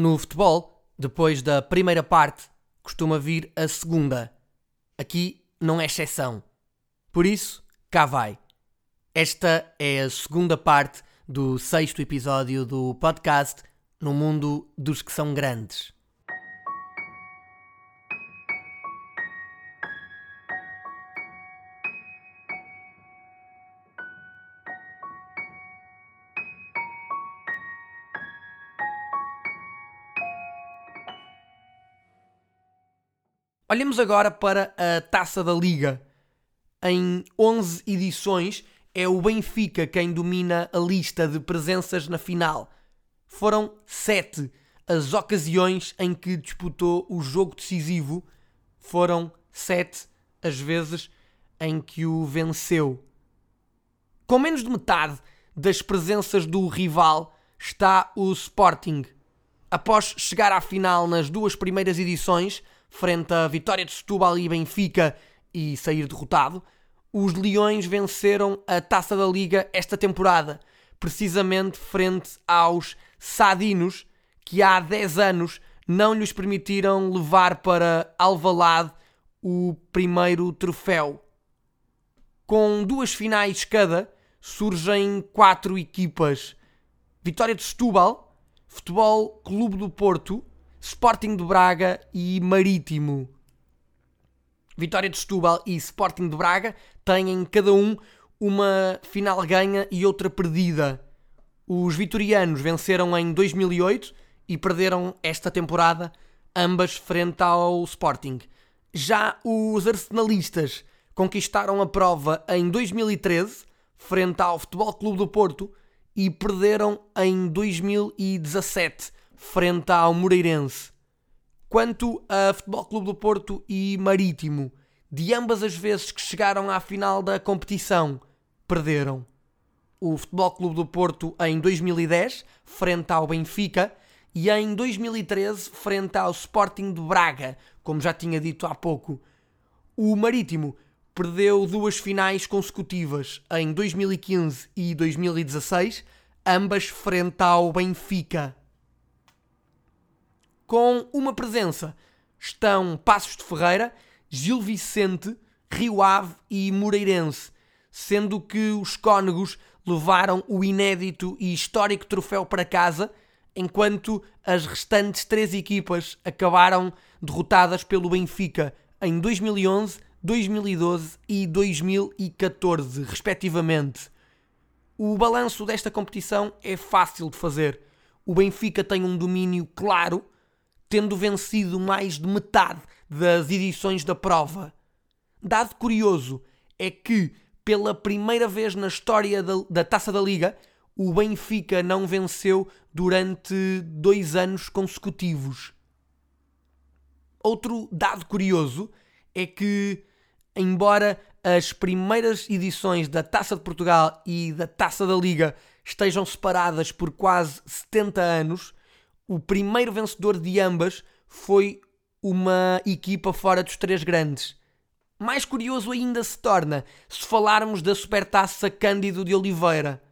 No futebol, depois da primeira parte, costuma vir a segunda. Aqui não é exceção. Por isso, cá vai. Esta é a segunda parte do sexto episódio do podcast No Mundo dos que são grandes. Olhemos agora para a Taça da Liga. Em 11 edições é o Benfica quem domina a lista de presenças na final. Foram 7 as ocasiões em que disputou o jogo decisivo. Foram 7 as vezes em que o venceu. Com menos de metade das presenças do rival está o Sporting. Após chegar à final nas duas primeiras edições, frente à Vitória de Setúbal e Benfica e sair derrotado, os Leões venceram a Taça da Liga esta temporada, precisamente frente aos Sadinos, que há 10 anos não lhes permitiram levar para Alvalade o primeiro troféu. Com duas finais cada, surgem quatro equipas: Vitória de Setúbal, Futebol Clube do Porto, Sporting de Braga e Marítimo. Vitória de Setúbal e Sporting de Braga têm cada um uma final ganha e outra perdida. Os vitorianos venceram em 2008 e perderam esta temporada, ambas frente ao Sporting. Já os arsenalistas conquistaram a prova em 2013, frente ao Futebol Clube do Porto, e perderam em 2017, frente ao Moreirense. Quanto a Futebol Clube do Porto e Marítimo, de ambas as vezes que chegaram à final da competição, perderam. O Futebol Clube do Porto em 2010, frente ao Benfica, e em 2013, frente ao Sporting de Braga, como já tinha dito há pouco. O Marítimo perdeu duas finais consecutivas em 2015 e 2016, ambas frente ao Benfica com uma presença estão Passos de Ferreira, Gil Vicente, Rio Ave e Moreirense, sendo que os cônegos levaram o inédito e histórico troféu para casa, enquanto as restantes três equipas acabaram derrotadas pelo Benfica em 2011, 2012 e 2014, respectivamente. O balanço desta competição é fácil de fazer. O Benfica tem um domínio claro tendo vencido mais de metade das edições da prova. Dado curioso é que, pela primeira vez na história da, da Taça da Liga, o Benfica não venceu durante dois anos consecutivos. Outro dado curioso é que, embora as primeiras edições da Taça de Portugal e da Taça da Liga estejam separadas por quase 70 anos, o primeiro vencedor de ambas foi uma equipa fora dos três grandes. Mais curioso ainda se torna se falarmos da Supertaça Cândido de Oliveira.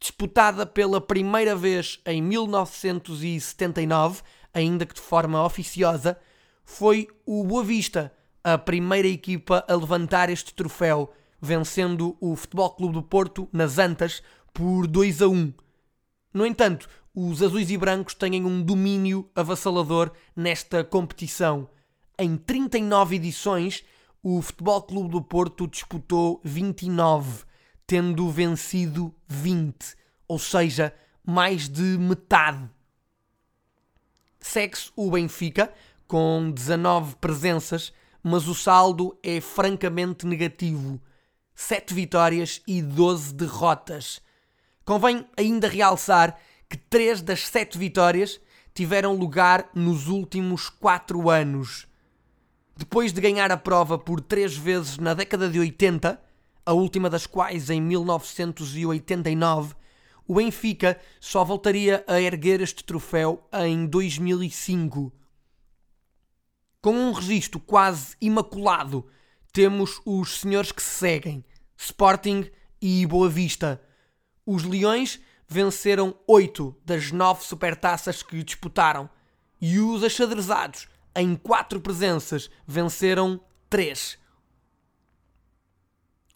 Disputada pela primeira vez em 1979, ainda que de forma oficiosa, foi o Boa Vista a primeira equipa a levantar este troféu, vencendo o Futebol Clube do Porto nas Antas por 2 a 1. No entanto, os azuis e brancos têm um domínio avassalador nesta competição. Em 39 edições, o Futebol Clube do Porto disputou 29, tendo vencido 20, ou seja, mais de metade. Segue-se o Benfica, com 19 presenças, mas o saldo é francamente negativo. 7 vitórias e 12 derrotas. Convém ainda realçar que três das sete vitórias tiveram lugar nos últimos quatro anos. Depois de ganhar a prova por três vezes na década de 80, a última das quais em 1989, o Benfica só voltaria a erguer este troféu em 2005. Com um registro quase imaculado, temos os senhores que se seguem: Sporting e Boa Vista. Os Leões venceram 8 das 9 supertaças que disputaram e os achadrezados, em 4 presenças, venceram 3.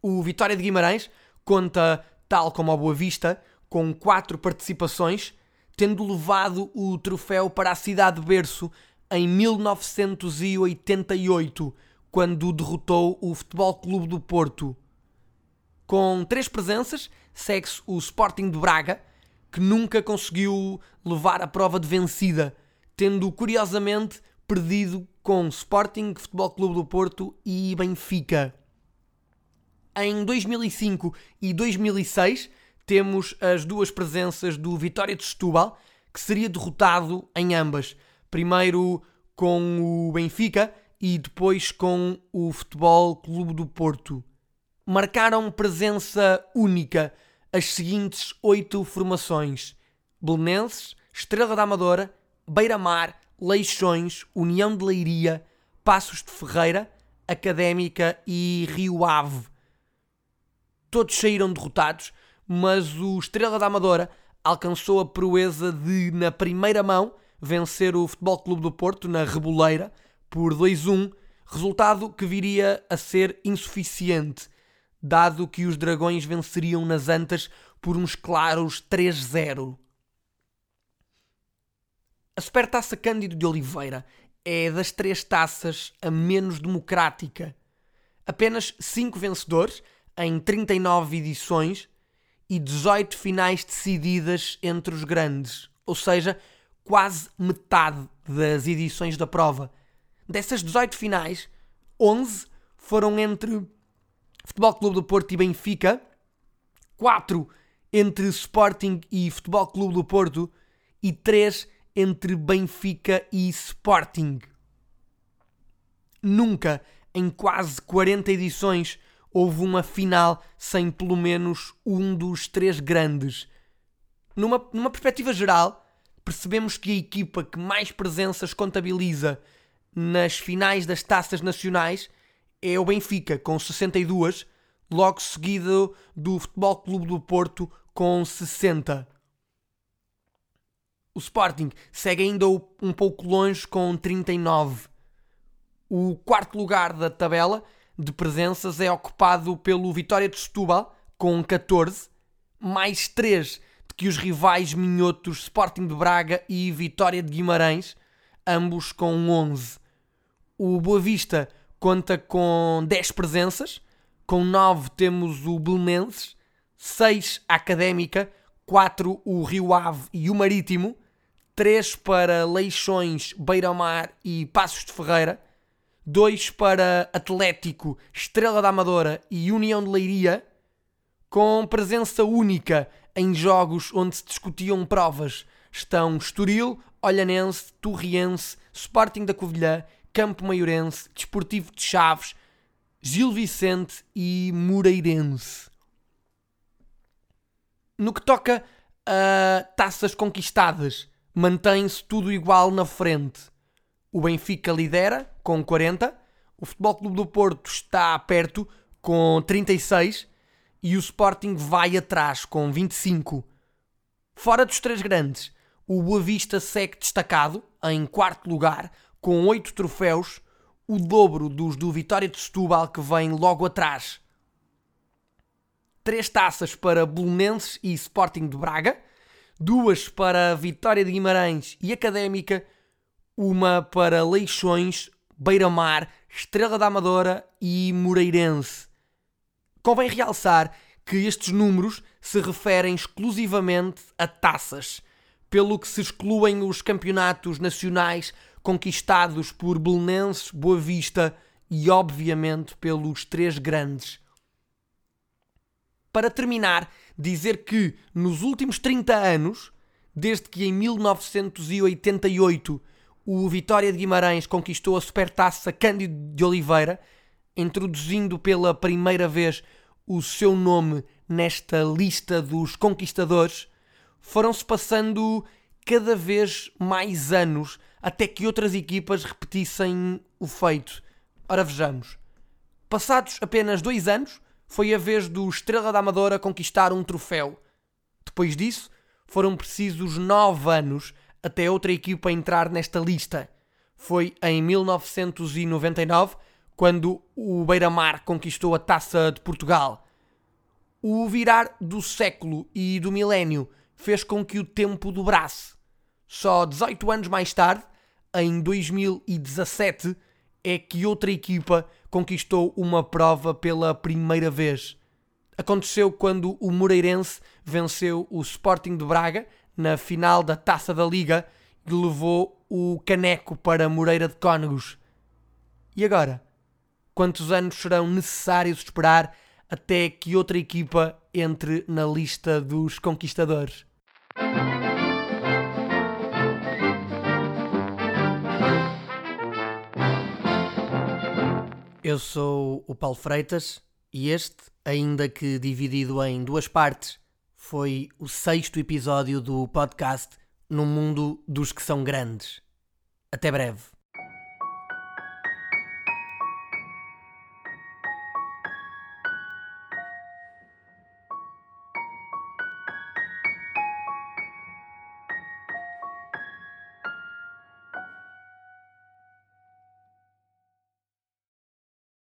O Vitória de Guimarães conta, tal como a Boa Vista, com 4 participações, tendo levado o troféu para a cidade de berço em 1988, quando derrotou o Futebol Clube do Porto. Com três presenças, segue-se o Sporting de Braga, que nunca conseguiu levar a prova de vencida, tendo curiosamente perdido com Sporting, Futebol Clube do Porto e Benfica. Em 2005 e 2006 temos as duas presenças do Vitória de Setúbal, que seria derrotado em ambas. Primeiro com o Benfica e depois com o Futebol Clube do Porto. Marcaram presença única as seguintes oito formações: Belenenses, Estrela da Amadora, Beira-Mar, Leixões, União de Leiria, Passos de Ferreira, Académica e Rio Ave. Todos saíram derrotados, mas o Estrela da Amadora alcançou a proeza de, na primeira mão, vencer o Futebol Clube do Porto na Reboleira por 2-1, resultado que viria a ser insuficiente, dado que os Dragões venceriam nas Antas por uns claros 3-0. A Supertaça Cândido de Oliveira é das três taças a menos democrática. Apenas 5 vencedores em 39 edições e 18 finais decididas entre os grandes, ou seja, quase metade das edições da prova. Dessas 18 finais, 11 foram entre Futebol Clube do Porto e Benfica, 4 entre Sporting e Futebol Clube do Porto e 3 entre Benfica e Sporting. Nunca, em quase 40 edições, houve uma final sem pelo menos um dos três grandes. Numa, numa perspectiva geral, percebemos que a equipa que mais presenças contabiliza nas finais das taças nacionais é o Benfica, com 62, logo seguido do Futebol Clube do Porto, com 60. O Sporting segue ainda um pouco longe, com 39. O quarto lugar da tabela de presenças é ocupado pelo Vitória de Setúbal, com 14, mais 3 que os rivais minhotos Sporting de Braga e Vitória de Guimarães, ambos com 11. O Boa Vista conta com 10 presenças, com 9 temos o Belenenses, 6 a Académica, 4 o Rio Ave e o Marítimo, 3 para Leixões, Beira-Mar e Passos de Ferreira, 2 para Atlético, Estrela da Amadora e União de Leiria, com presença única em jogos onde se discutiam provas estão Estoril, Olhanense, Torriense, Sporting da Covilhã, Campo Maiorense, Desportivo de Chaves, Gil Vicente e Moreirense. No que toca a taças conquistadas, mantém-se tudo igual na frente. O Benfica lidera com 40, o Futebol Clube do Porto está perto com 36 e o Sporting vai atrás com 25. Fora dos três grandes, o Boa Vista segue destacado em quarto lugar com 8 troféus, o dobro dos do Vitória de Setúbal que vem logo atrás. Três taças para Bolonenses e Sporting de Braga, duas para Vitória de Guimarães e Académica, uma para Leixões, Beira-Mar, Estrela da Amadora e Moreirense. Convém realçar que estes números se referem exclusivamente a taças, pelo que se excluem os campeonatos nacionais conquistados por Belenenses, Boa Vista e, obviamente, pelos três grandes. Para terminar, dizer que nos últimos 30 anos, desde que em 1988 o Vitória de Guimarães conquistou a Supertaça Cândido de Oliveira, introduzindo pela primeira vez o seu nome nesta lista dos conquistadores, foram-se passando cada vez mais anos até que outras equipas repetissem o feito. Ora, vejamos. Passados apenas dois anos, foi a vez do Estrela da Amadora conquistar um troféu. Depois disso, foram precisos nove anos até outra equipa entrar nesta lista. Foi em 1999, quando o Beira-Mar conquistou a Taça de Portugal. O virar do século e do milénio fez com que o tempo dobrasse. Só 18 anos mais tarde, em 2017, é que outra equipa conquistou uma prova pela primeira vez. Aconteceu quando o Moreirense venceu o Sporting de Braga na final da Taça da Liga e levou o caneco para Moreira de Cónegos. E agora? Quantos anos serão necessários esperar até que outra equipa entre na lista dos conquistadores? Eu sou o Paulo Freitas e este, ainda que dividido em duas partes, foi o sexto episódio do podcast No Mundo dos que são grandes. Até breve.